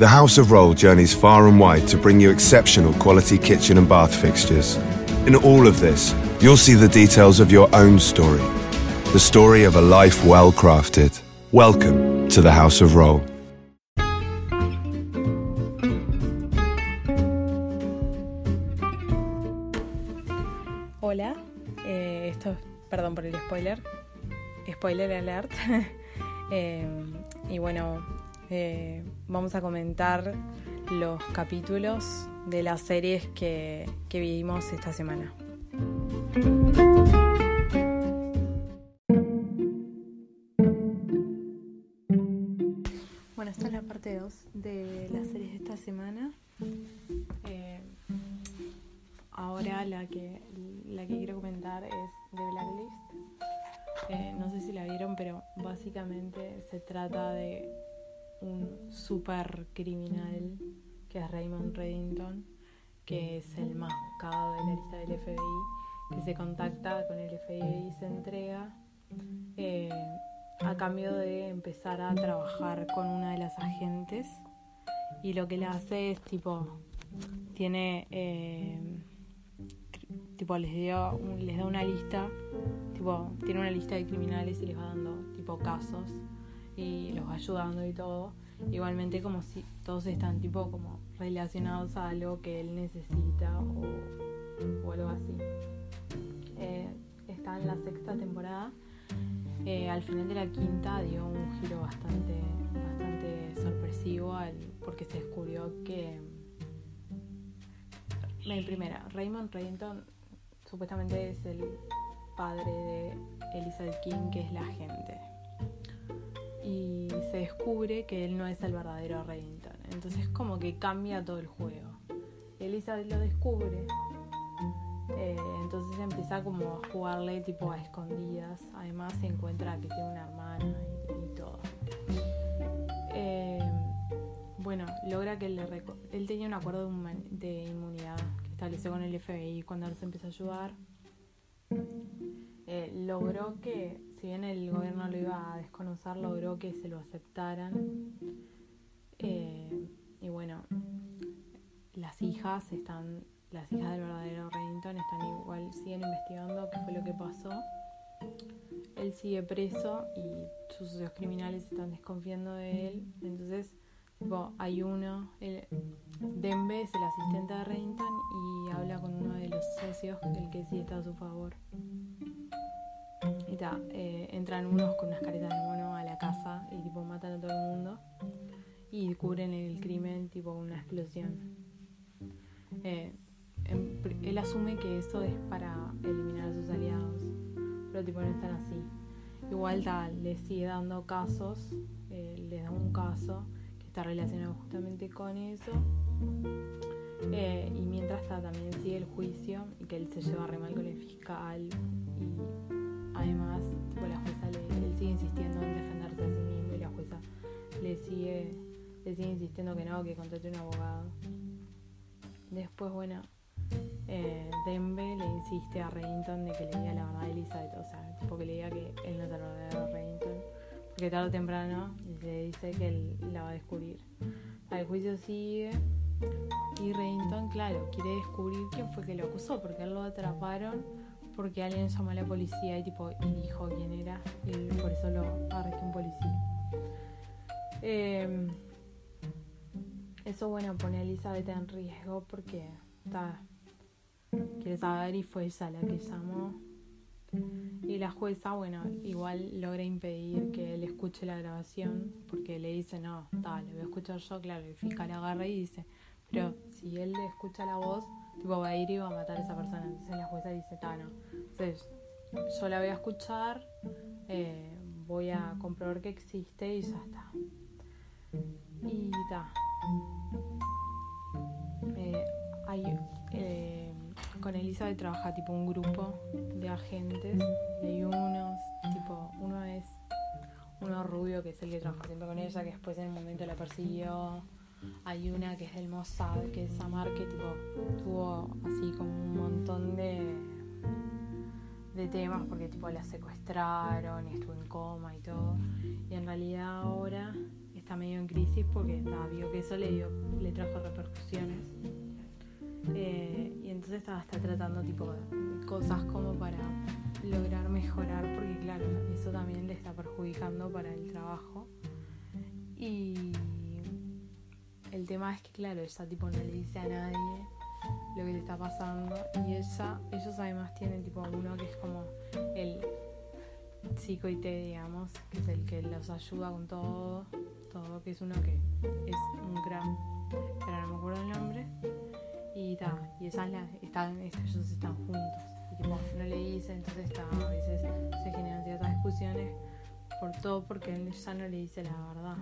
The House of Roll journeys far and wide to bring you exceptional quality kitchen and bath fixtures. In all of this, you'll see the details of your own story. The story of a life well crafted. Welcome to the House of Roll. Hola, eh, esto, perdón por el spoiler, spoiler alert. Eh, y bueno, eh, vamos a comentar los capítulos de las series que, que vivimos esta semana. Bueno, esta es la parte 2 de las series de esta semana. Eh, ahora la que, la que quiero comentar es The Blacklist. Eh, no sé si la vieron, pero básicamente se trata de un super criminal que es Raymond Reddington, que es el más buscado de la lista del FBI, que se contacta con el FBI y se entrega eh, a cambio de empezar a trabajar con una de las agentes. Y lo que le hace es tipo, tiene, eh, tipo, les, dio, les da una lista, tipo, tiene una lista de criminales y les va dando tipo casos y los ayudando y todo. Igualmente como si todos están tipo como relacionados a algo que él necesita o, algo así. Eh, está en la sexta temporada. Eh, al final de la quinta dio un giro bastante, bastante sorpresivo porque se descubrió que en primera, Raymond Reddington supuestamente es el padre de Elizabeth King, que es la agente y se descubre que él no es el verdadero Reddington. Entonces como que cambia todo el juego. Elizabeth lo descubre. Eh, entonces empieza como a jugarle tipo a escondidas. Además se encuentra que tiene una hermana y, todo. Eh, bueno, logra que le él tenía un acuerdo de, inmunidad que estableció con el FBI cuando él se empieza a ayudar. Eh, logró que si bien el gobierno lo iba a desconocer, logró que se lo aceptaran. Eh, y bueno, las hijas están, las hijas del verdadero Reddington están igual, siguen investigando qué fue lo que pasó. Él sigue preso y sus socios criminales están desconfiando de él. Entonces, hay uno, el, Dembe es el asistente de Reddington y habla con uno de los socios, el que sí está a su favor. Y eh, entran unos con unas caretas de mono a la casa y tipo matan a todo el mundo y cubren el crimen tipo con una explosión. Eh, él asume que eso es para eliminar a sus aliados, pero tipo no están así. Igual tal, le sigue dando casos, eh, le da un caso que está relacionado justamente con eso. y mientras está también sigue el juicio y que él se lleva re mal con el fiscal y Además, la jueza le, él sigue insistiendo en defenderse a sí mismo y la jueza le sigue, le sigue insistiendo que no, que contrate un abogado. Después, bueno, eh, Dembe le insiste a Reddington de que le diga la verdad a Elizabeth, o sea, tipo que le diga que él no es el verdadero Reddington, porque tarde o temprano le dice que él la va a descubrir. El juicio sigue y Reddington, claro, quiere descubrir quién fue que lo acusó, porque él lo atraparon porque alguien llamó a la policía y tipo y dijo quién era y por eso lo arrestó un policía. Em, eso bueno pone a Elizabeth en riesgo porque está quiere saber y fue ella la que llamó. Y la jueza, bueno, igual logra impedir que él escuche la grabación porque le dice, no, está, le voy a escuchar yo, claro, el fiscal agarra y dice, pero si él le escucha la voz, tipo va a ir y va a matar a esa persona. Entonces la jueza dice, está, no. Entonces yo la voy a escuchar, eh, voy a comprobar que existe y ya está. Y está. Eh, eh, con Elizabeth trabaja tipo un grupo de agentes y hay unos, tipo, uno es uno rubio que es el que trabaja siempre con ella, que después en el momento la persiguió hay una que es del Mossad, que es Samar, que tuvo así como un montón de, de temas porque tipo la secuestraron y estuvo en coma y todo. Y en realidad ahora está medio en crisis porque vio que eso le, dio, le trajo repercusiones. Eh, y entonces estaba está tratando tipo cosas como para lograr mejorar porque claro, eso también le está perjudicando para el trabajo. Y el tema es que claro, ella tipo no le dice a nadie lo que le está pasando. Y ella, ellos además tienen tipo uno que es como el psico IT, digamos, que es el que los ayuda con todo, todo, que es uno que es un gran, pero no me acuerdo el nombre, y ta, y esas están, ellos están juntos, y tipo, no le dice, entonces a veces se generan ciertas discusiones por todo porque él ya no le dice la verdad.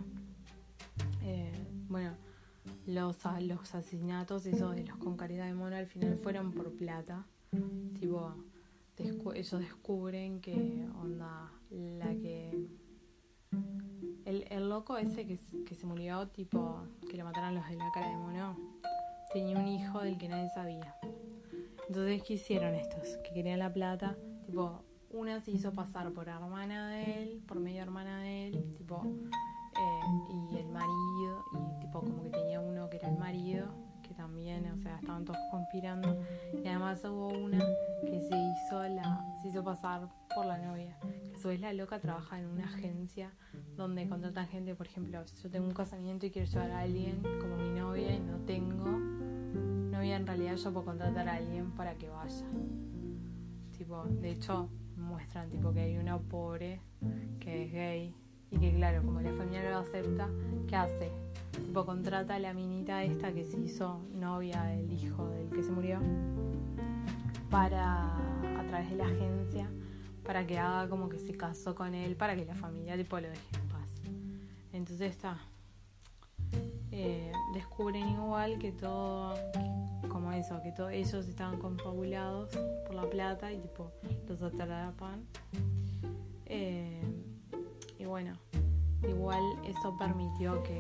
Eh, bueno, los, los asesinatos, esos de los con caridad de mono, al final fueron por plata. Tipo, ellos descubren que onda la que el, el loco ese que, que, se murió tipo que le mataron los de la cara de mono tenía un hijo del que nadie sabía entonces qué hicieron estos que querían la plata tipo una se hizo pasar por hermana de él por medio hermana de él tipo eh, estaban todos conspirando. Y además hubo una que se hizo la, se hizo pasar por la novia. A su vez la loca trabaja en una agencia donde contratan gente, por ejemplo, si yo tengo un casamiento y quiero llevar a alguien como mi novia y no tengo novia, en realidad yo puedo contratar a alguien para que vaya. Tipo, de hecho, muestran tipo que hay una pobre que es gay y que claro, como la familia lo acepta, ¿qué hace? Tipo, contrata a la minita esta que se hizo novia del hijo del que se murió para, a través de la agencia, para que haga como que se casó con él, para que la familia tipo lo deje en paz. Entonces está. Eh, descubren igual que todo, como eso, que todos ellos estaban confabulados por la plata y tipo los atrapan. Eh, y bueno, igual eso permitió que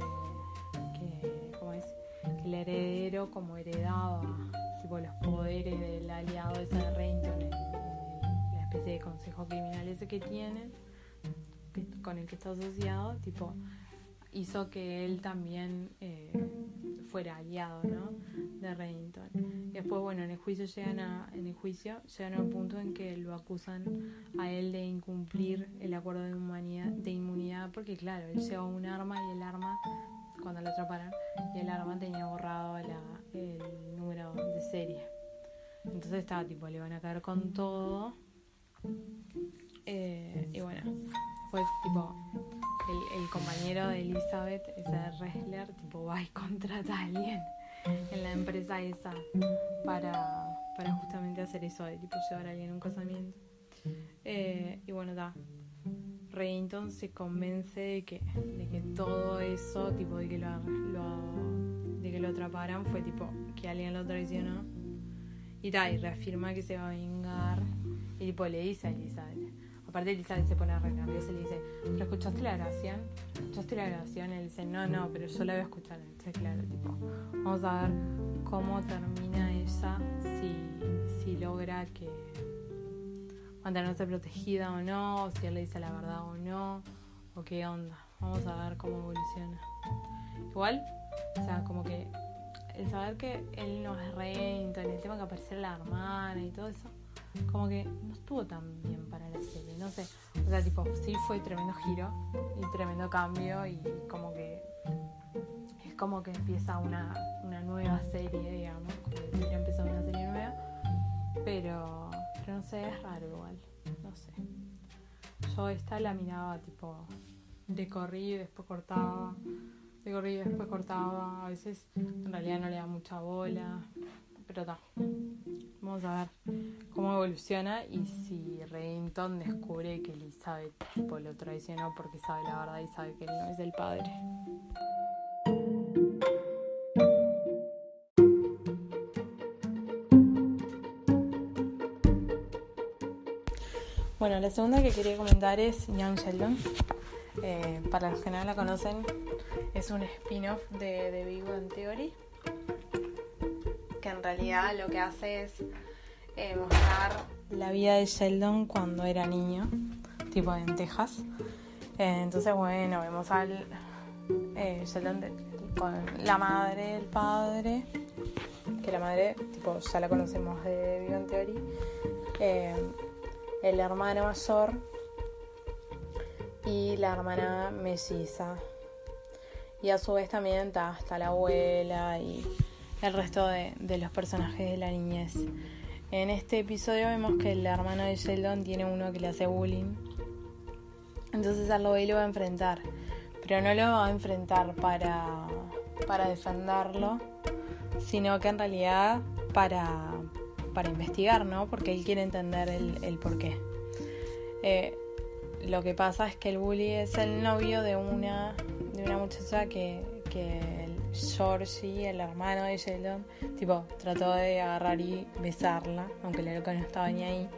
el heredero como heredaba tipo los poderes del aliado de San Reinton, la especie de consejo criminal ese que tienen, con el que está asociado, tipo hizo que él también eh, fuera aliado ¿no? de Reddington. Después, bueno, en el juicio llegan a, en el juicio llegan a un punto en que lo acusan a él de incumplir el acuerdo de, humanidad, de inmunidad, porque claro, él lleva un arma y el arma cuando lo atraparon y el arma tenía borrado el número de serie. Entonces estaba tipo, le van a caer con todo. Eh, y bueno, pues tipo, el, compañero de Elizabeth, ese wrestler, tipo va y contrata a alguien en la empresa esa para, para justamente hacer eso, de tipo llevar a alguien a un casamiento. Eh, y bueno, da, Reddington se convence de que, de que todo eso, tipo de que lo, de que lo atraparan, fue tipo que alguien lo traicionó. Y tal, y reafirma que se va a vengar. Y tipo le dice a Elizabeth. Aparte Elizabeth se pone a y se le dice, ¿pero escuchaste la grabación? ¿Escuchaste la grabación? Y él dice, no, no, pero yo la voy a escuchar. Entonces, claro, tipo, vamos a ver cómo termina ella si, si logra que mantenerse protegida o no, o si él le dice la verdad o no, o qué onda. Vamos a ver cómo evoluciona. Igual, o sea, como que el saber que él no es renta, en el tema que apareciera la hermana y todo eso, como que no estuvo tan bien para la serie, no sé. O sea, tipo, sí fue tremendo giro y tremendo cambio y como que es como que empieza una, una nueva serie, digamos, como que empezado una serie nueva, pero no sé, es raro igual, no sé. Yo esta la miraba tipo de corrido y después cortaba, de corrido y después cortaba, a veces en realidad no le da mucha bola, pero está. Vamos a ver cómo evoluciona y si Reddington descubre que Elizabeth tipo, lo traicionó porque sabe la verdad y sabe que él no es el padre. La segunda que quería comentar es Young Sheldon. Eh, para los que no la conocen, es un spin-off de, The Big Bang Theory. Que en realidad lo que hace es eh, mostrar la vida de Sheldon cuando era niño, tipo en Texas. Eh, entonces, bueno, vemos al, eh, con la madre, el padre, que la madre, tipo, ya la conocemos de Vivo Theory, eh, el hermano mayor y la hermana melliza. Y a su vez también está, hasta la abuela y el resto de, los personajes de la niñez. En este episodio vemos que el hermano de Sheldon tiene uno que le hace bullying. Entonces a lo va a enfrentar. Pero no lo va a enfrentar para, para defenderlo, sino que en realidad para, para investigar, ¿no? Porque él quiere entender el, el por qué. Eh, lo que pasa es que el bully es el novio de una, de una muchacha que, que Georgie, el hermano de Sheldon, tipo, trató de agarrar y besarla, aunque el loco no estaba ni ahí.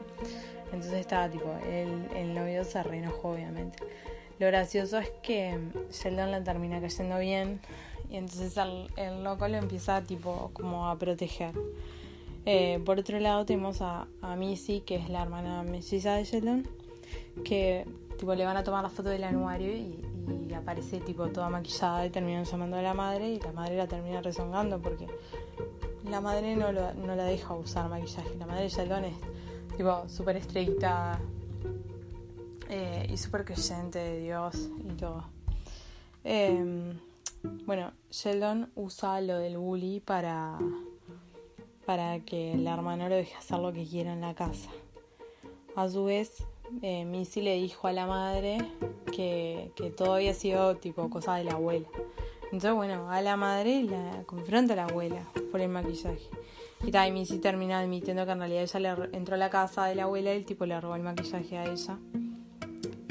Entonces estaba tipo, el, el novio se reenojó obviamente. Lo gracioso es que Sheldon la termina cayendo bien y entonces el, loco lo empieza tipo como a proteger. Eh, por otro lado tenemos a, Missy, que es la hermana melliza de Sheldon, que tipo le van a tomar la foto del anuario y, aparece tipo toda maquillada y terminan llamando a la madre y la madre la termina rezongando porque la madre no, no la deja usar maquillaje. La madre de Sheldon es tipo súper estricta eh, y súper creyente de Dios y todo. Em, bueno, Sheldon usa lo del bully para, para que el hermano lo deje hacer lo que quiera en la casa. A su vez, eh, Missy le dijo a la madre que, todo había sido tipo cosa de la abuela. Entonces, bueno, a la madre la confronta a la abuela por el maquillaje. Y, ta, Missy termina admitiendo que en realidad ella le entró a la casa de la abuela y el tipo le robó el maquillaje a ella.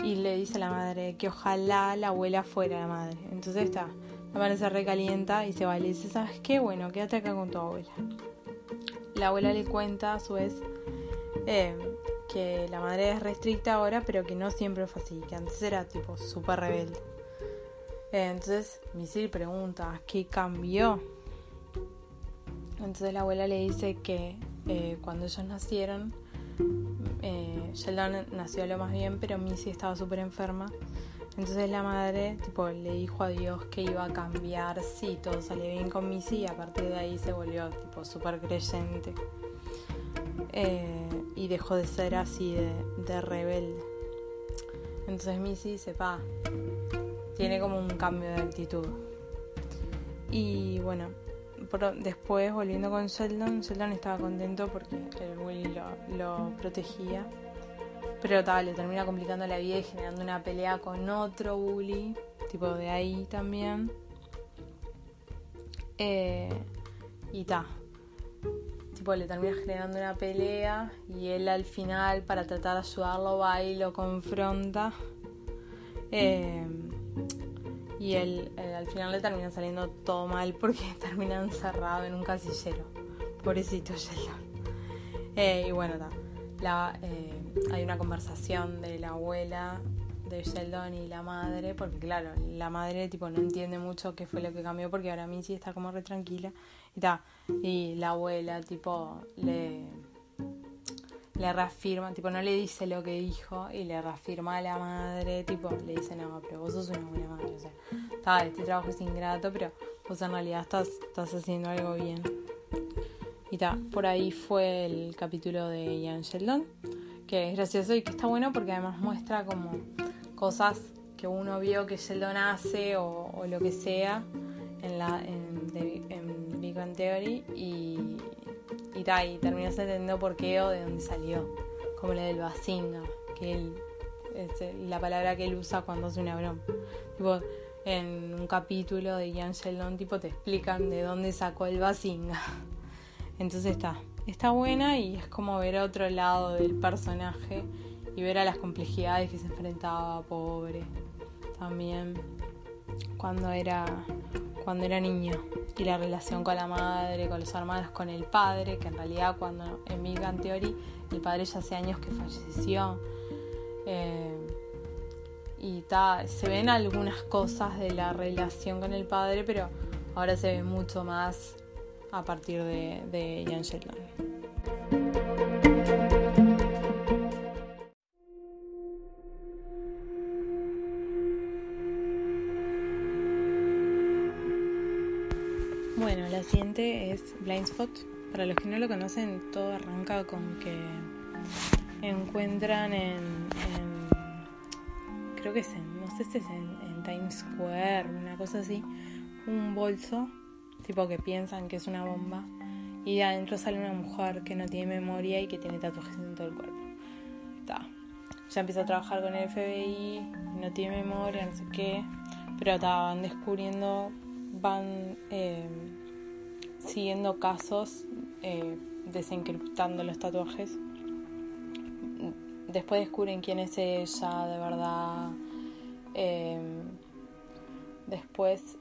Y le dice a la madre que ojalá la abuela fuera la madre. Entonces está, la madre se recalienta y se va y le dice, ¿sabes qué? Bueno, quédate acá con tu abuela. La abuela le cuenta a su vez eh, que la madre es restricta ahora, pero que no siempre fue así, que antes era tipo súper rebelde. Entonces Misil pregunta, ¿qué cambió? Entonces la abuela le dice que eh, cuando ellos nacieron, eh, Sheldon nació lo más bien, pero Missy estaba súper enferma. Entonces la madre tipo, le dijo a Dios que iba a cambiar si todo salía bien con Missy y a partir de ahí se volvió tipo súper creyente. Eh, y dejó de ser así de, rebelde. Entonces Missy dice, pa, tiene como un cambio de actitud. Y bueno, después volviendo con Sheldon, Sheldon estaba contento porque el Willy lo, protegía. Pero tal, le termina complicando la vida y generando una pelea con otro bully, tipo de ahí también. Eh, y ta, tipo le termina generando una pelea y él al final para tratar de ayudarlo va y lo confronta. Eh, y él, al final le termina saliendo todo mal porque termina encerrado en un casillero. Pobrecito Sheldon. Eh, y bueno la, eh, hay una conversación de la abuela de Sheldon y la madre, porque claro, la madre tipo no entiende mucho qué fue lo que cambió porque ahora Missy está como re tranquila y ta, y la abuela tipo le le reafirma, tipo no le dice lo que dijo y le reafirma a la madre, tipo le dice, "No, pero vos sos una buena madre", o sea, está, este trabajo es ingrato, pero vos en realidad estás estás haciendo algo bien. Y ta, por ahí fue el capítulo de Ian Sheldon, que es gracioso y que está bueno porque además muestra como cosas que uno vio que Sheldon hace o, lo que sea en, la, en, Big Bang Theory y, y, y terminas entendiendo por qué o de dónde salió, como la del basinga, que es la palabra que él usa cuando hace una broma. Tipo, en un capítulo de Ian Sheldon tipo te explican de dónde sacó el basinga. Entonces está, está buena y es como ver otro lado del personaje y ver a las complejidades que se enfrentaba, pobre, también cuando era, cuando era niño. Y la relación con la madre, con los hermanos, con el padre, que en realidad cuando en Big Bang el padre ya hace años que falleció. Eh, y ta, se ven algunas cosas de la relación con el padre, pero ahora se ve mucho más a partir de, de Ian Bueno, la siguiente es Blind Spot. Para los que no lo conocen, todo arranca con que encuentran en, creo que es en, no sé si es en, Times Square, una cosa así, un bolso, tipo que piensan que es una bomba, y adentro sale una mujer que no tiene memoria y que tiene tatuajes en todo el cuerpo. Ya empieza a trabajar con el FBI, no tiene memoria, no sé qué, pero van descubriendo, van eh, siguiendo casos, eh, desencriptando los tatuajes después descubren quién es ella de verdad. Em, después,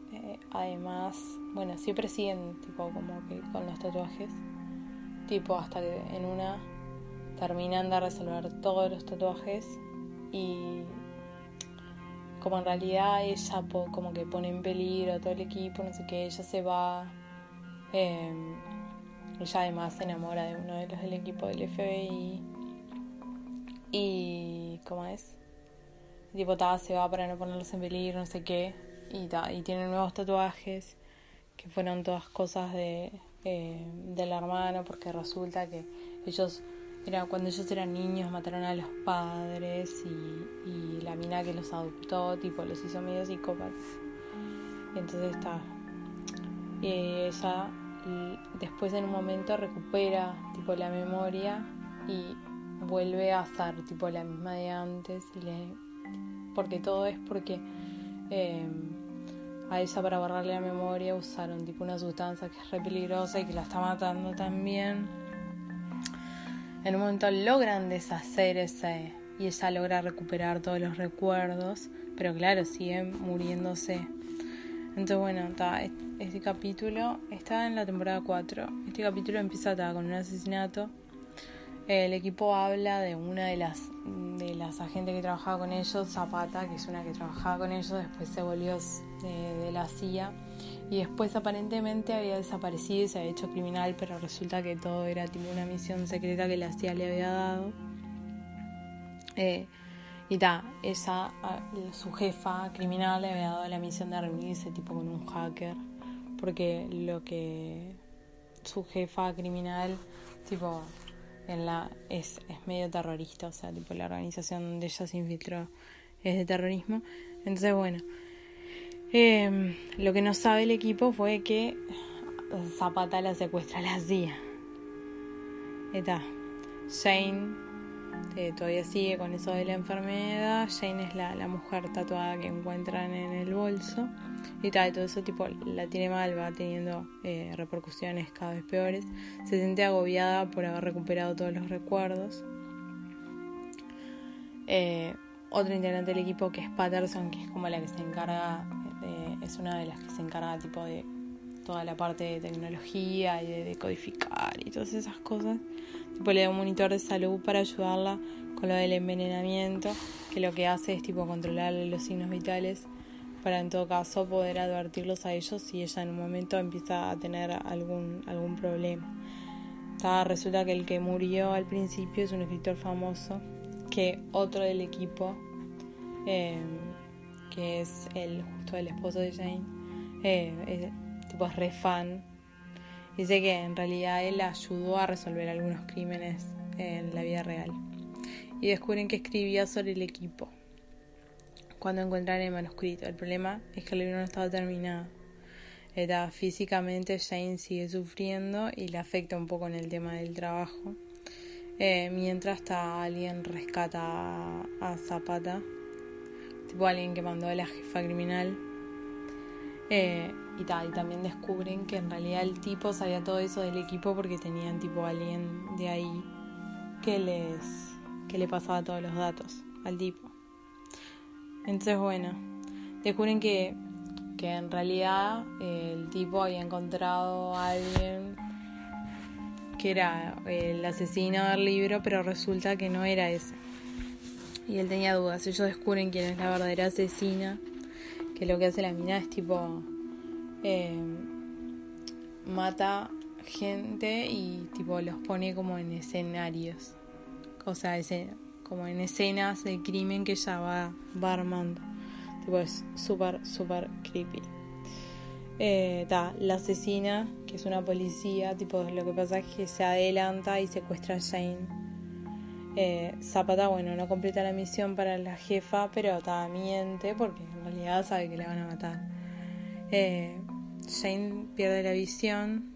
además, bueno, siempre siguen tipo como que con los tatuajes. Tipo hasta que en una terminan de resolver todos los tatuajes y como en realidad ella como que pone en peligro todo el equipo, no sé qué, ella se va. Em, ella además se enamora de uno de los del equipo del FBI y. ¿Cómo es? Tipo, se va para no ponerlos en peligro, no sé qué. Y, y tiene nuevos tatuajes, que fueron todas cosas de, eh, del hermano, porque resulta que ellos. Era, cuando ellos eran niños mataron a los padres y, y la mina que los adoptó, tipo, los hizo medio psicópatas. Entonces está. Y ella después en un momento recupera tipo la memoria y vuelve a ser tipo la misma de antes y le porque todo es porque eh, a ella para borrarle la memoria usaron tipo una sustancia que es re peligrosa y que la está matando también. En un momento logran deshacer ese y ella logra recuperar todos los recuerdos pero claro siguen muriéndose. Entonces bueno este capítulo está en la temporada 4 este capítulo empieza con un asesinato. El equipo habla de una de las, de las agentes que trabajaba con ellos, Zapata, que es una que trabajaba con ellos, después se volvió de, la CIA y después aparentemente había desaparecido y se había hecho criminal, pero resulta que todo era tipo una misión secreta que la CIA le había dado. Eh, y ta, esa, su jefa criminal le había dado la misión de reunirse tipo con un hacker, porque lo que su jefa criminal, tipo, en la es, medio terrorista, o sea, tipo la organización donde ella se infiltró es de terrorismo. Entonces, bueno, em, lo que no sabe el equipo fue que Zapata la secuestra a la CIA. Está. Shane eh, todavía sigue con eso de la enfermedad. Jane es la, la mujer tatuada que encuentran en el bolso. Y tal, todo eso tipo la tiene mal, va teniendo eh, repercusiones cada vez peores. Se siente agobiada por haber recuperado todos los recuerdos. Eh, otro integrante del equipo que es Patterson, que es como la que se encarga, es una de las que se encarga tipo de toda la parte de tecnología y de decodificar y todas esas cosas tipo le da un monitor de salud para ayudarla con lo del envenenamiento, que lo que hace es tipo controlar los signos vitales para en todo caso poder advertirlos a ellos si ella en un momento empieza a tener algún, algún problema. resulta que el que murió al principio es un escritor famoso, que otro del equipo, eh, que es el justo el esposo de Jane, eh, tipo es re fan Dice que en realidad él ayudó a resolver algunos crímenes en la vida real. Y descubren que escribía sobre el equipo cuando encuentran el manuscrito. El problema es que el libro no estaba terminado. Era, físicamente Jane sigue sufriendo y le afecta un poco en el tema del trabajo. Eh, mientras está alguien rescata a, Zapata, tipo alguien que mandó a la jefa criminal. Eh, y, tal, y también descubren que en realidad el tipo sabía todo eso del equipo porque tenían tipo alguien de ahí que les que le pasaba todos los datos al tipo. Entonces bueno, descubren que, que en realidad eh, el tipo había encontrado a alguien que era el asesino del libro, pero resulta que no era ese. Y él tenía dudas. Ellos descubren quién es la verdadera asesina, que lo que hace la mina es tipo eh, mata gente y tipo los pone como en escenarios. O sea, como en escenas de crimen que ella va, va armando. Tipo, es súper, súper creepy. eh, la asesina, que es una policía, tipo, lo que pasa es que se adelanta y secuestra a Jane. Eh, Zapata, bueno, no completa la misión para la jefa, pero ta, miente porque en realidad sabe que le van a matar. Eh, Jane pierde la visión,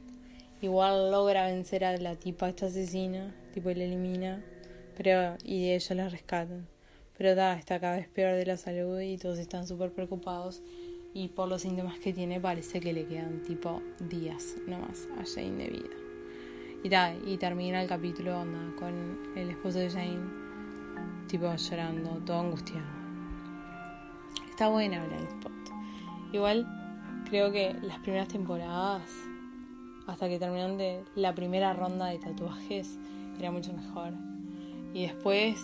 igual logra vencer a la tipa, esta asesina, tipo, la elimina, pero y de ella la rescatan. Pero da, está cada vez peor de la salud y todos están súper preocupados y por los síntomas que tiene parece que le quedan tipo días nomás a Jane de vida. Y, da, y termina el capítulo onda, con el esposo de Jane tipo llorando, todo angustiado. Está buena Blind Spot. Igual creo que las primeras temporadas, hasta que terminaron de la primera ronda de tatuajes, era mucho mejor. Y después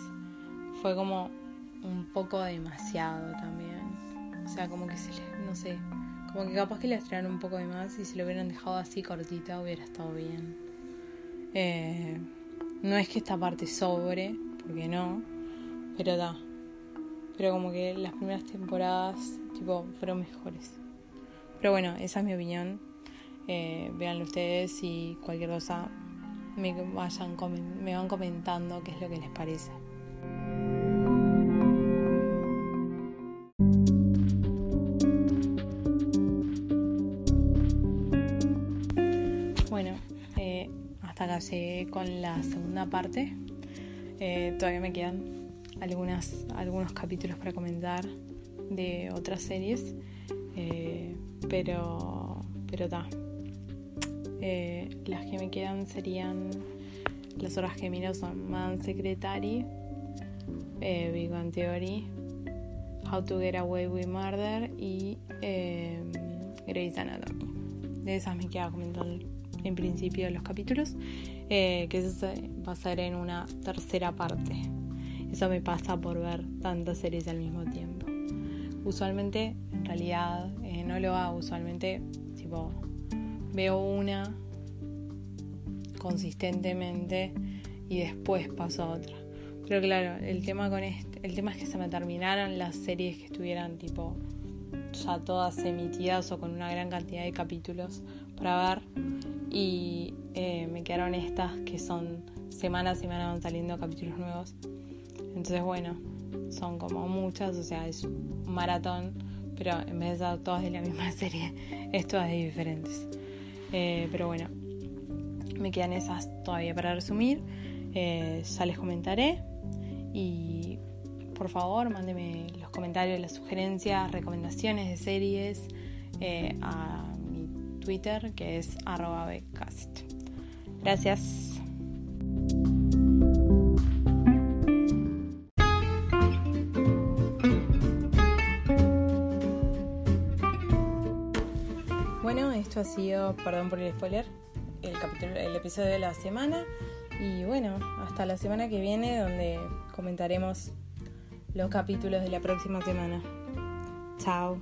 fue como un poco demasiado también. O sea, como que se le, no sé, como que capaz que le estrenaron un poco de más y si lo hubieran dejado así cortita hubiera estado bien. Eh, no es que esta parte sobre, porque no, pero da. Pero como que las primeras temporadas, tipo, fueron mejores. Pero bueno, esa es mi opinión. Eh, ustedes y cualquier cosa me, vayan, me van comentando qué es lo que les parece. Con la segunda parte. Eh, todavía me quedan algunas, algunos capítulos para comentar de otras series, eh, pero pero está. Eh, las que me quedan serían las horas que miro son Man Secretary, Big Bang Theory, How to Get Away with Murder y Grey's Anatomy. De esas me queda comentando en principio de los capítulos, eh, que eso va a ser en una tercera parte. Eso me pasa por ver tantas series al mismo tiempo. Usualmente, en realidad, eh, no lo hago. Usualmente, tipo, veo una consistentemente y después paso a otra. Pero claro, el tema con este, el tema es que se me terminaron las series que estuvieran tipo ya todas emitidas o con una gran cantidad de capítulos para ver y eh, me quedaron estas que son semanas y semana van saliendo capítulos nuevos. Entonces bueno, son como muchas, o sea, es un maratón, pero en vez de ser todas de la misma serie, es todas diferentes. Eh, pero bueno, me quedan esas todavía para resumir. Eh, ya les comentaré y por favor mándeme los comentarios, las sugerencias, recomendaciones de series a Twitter, que es arroba becast. Gracias. Bueno, esto ha sido, perdón por el spoiler, el, capítulo, el episodio de la semana. Y bueno, hasta la semana que viene donde comentaremos los capítulos de la próxima semana. Chao.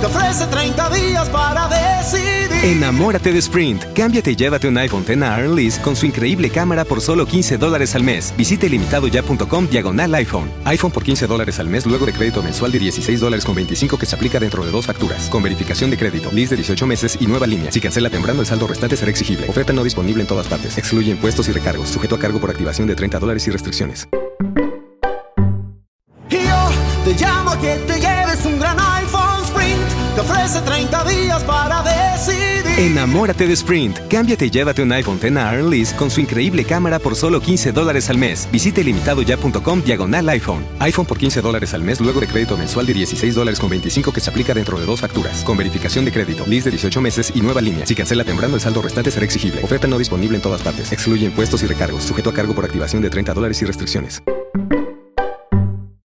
Te ofrece 30 días para decidir. Enamórate de Sprint. Cámbiate y llévate un iPhone X Earn Lease con su increíble cámara por solo 15 dólares al mes. Visite limitadoya.com diagonal iPhone. iPhone por 15 dólares al mes luego de crédito mensual de 16 dólares con 25 que se aplica dentro de dos facturas. Con verificación de crédito, lease de 18 meses y nueva línea. Si cancela temprano, el saldo restante será exigible. Oferta no disponible en todas partes. Excluye impuestos y recargos. Sujeto a cargo por activación de 30 dólares y restricciones. Enamórate de Sprint. Cámbiate y llévate un iPhone X Earn Lease con su increíble cámara por solo 15 dólares al mes. Visite limitadoya.com diagonal iPhone. iPhone por 15 dólares al mes luego de crédito mensual de 16 dólares con 25 que se aplica dentro de dos facturas. Con verificación de crédito, lease de 18 meses y nueva línea. Si cancela temprano, el saldo restante será exigible. Oferta no disponible en todas partes. Excluye impuestos y recargos. Sujeto a cargo por activación de 30 dólares y restricciones.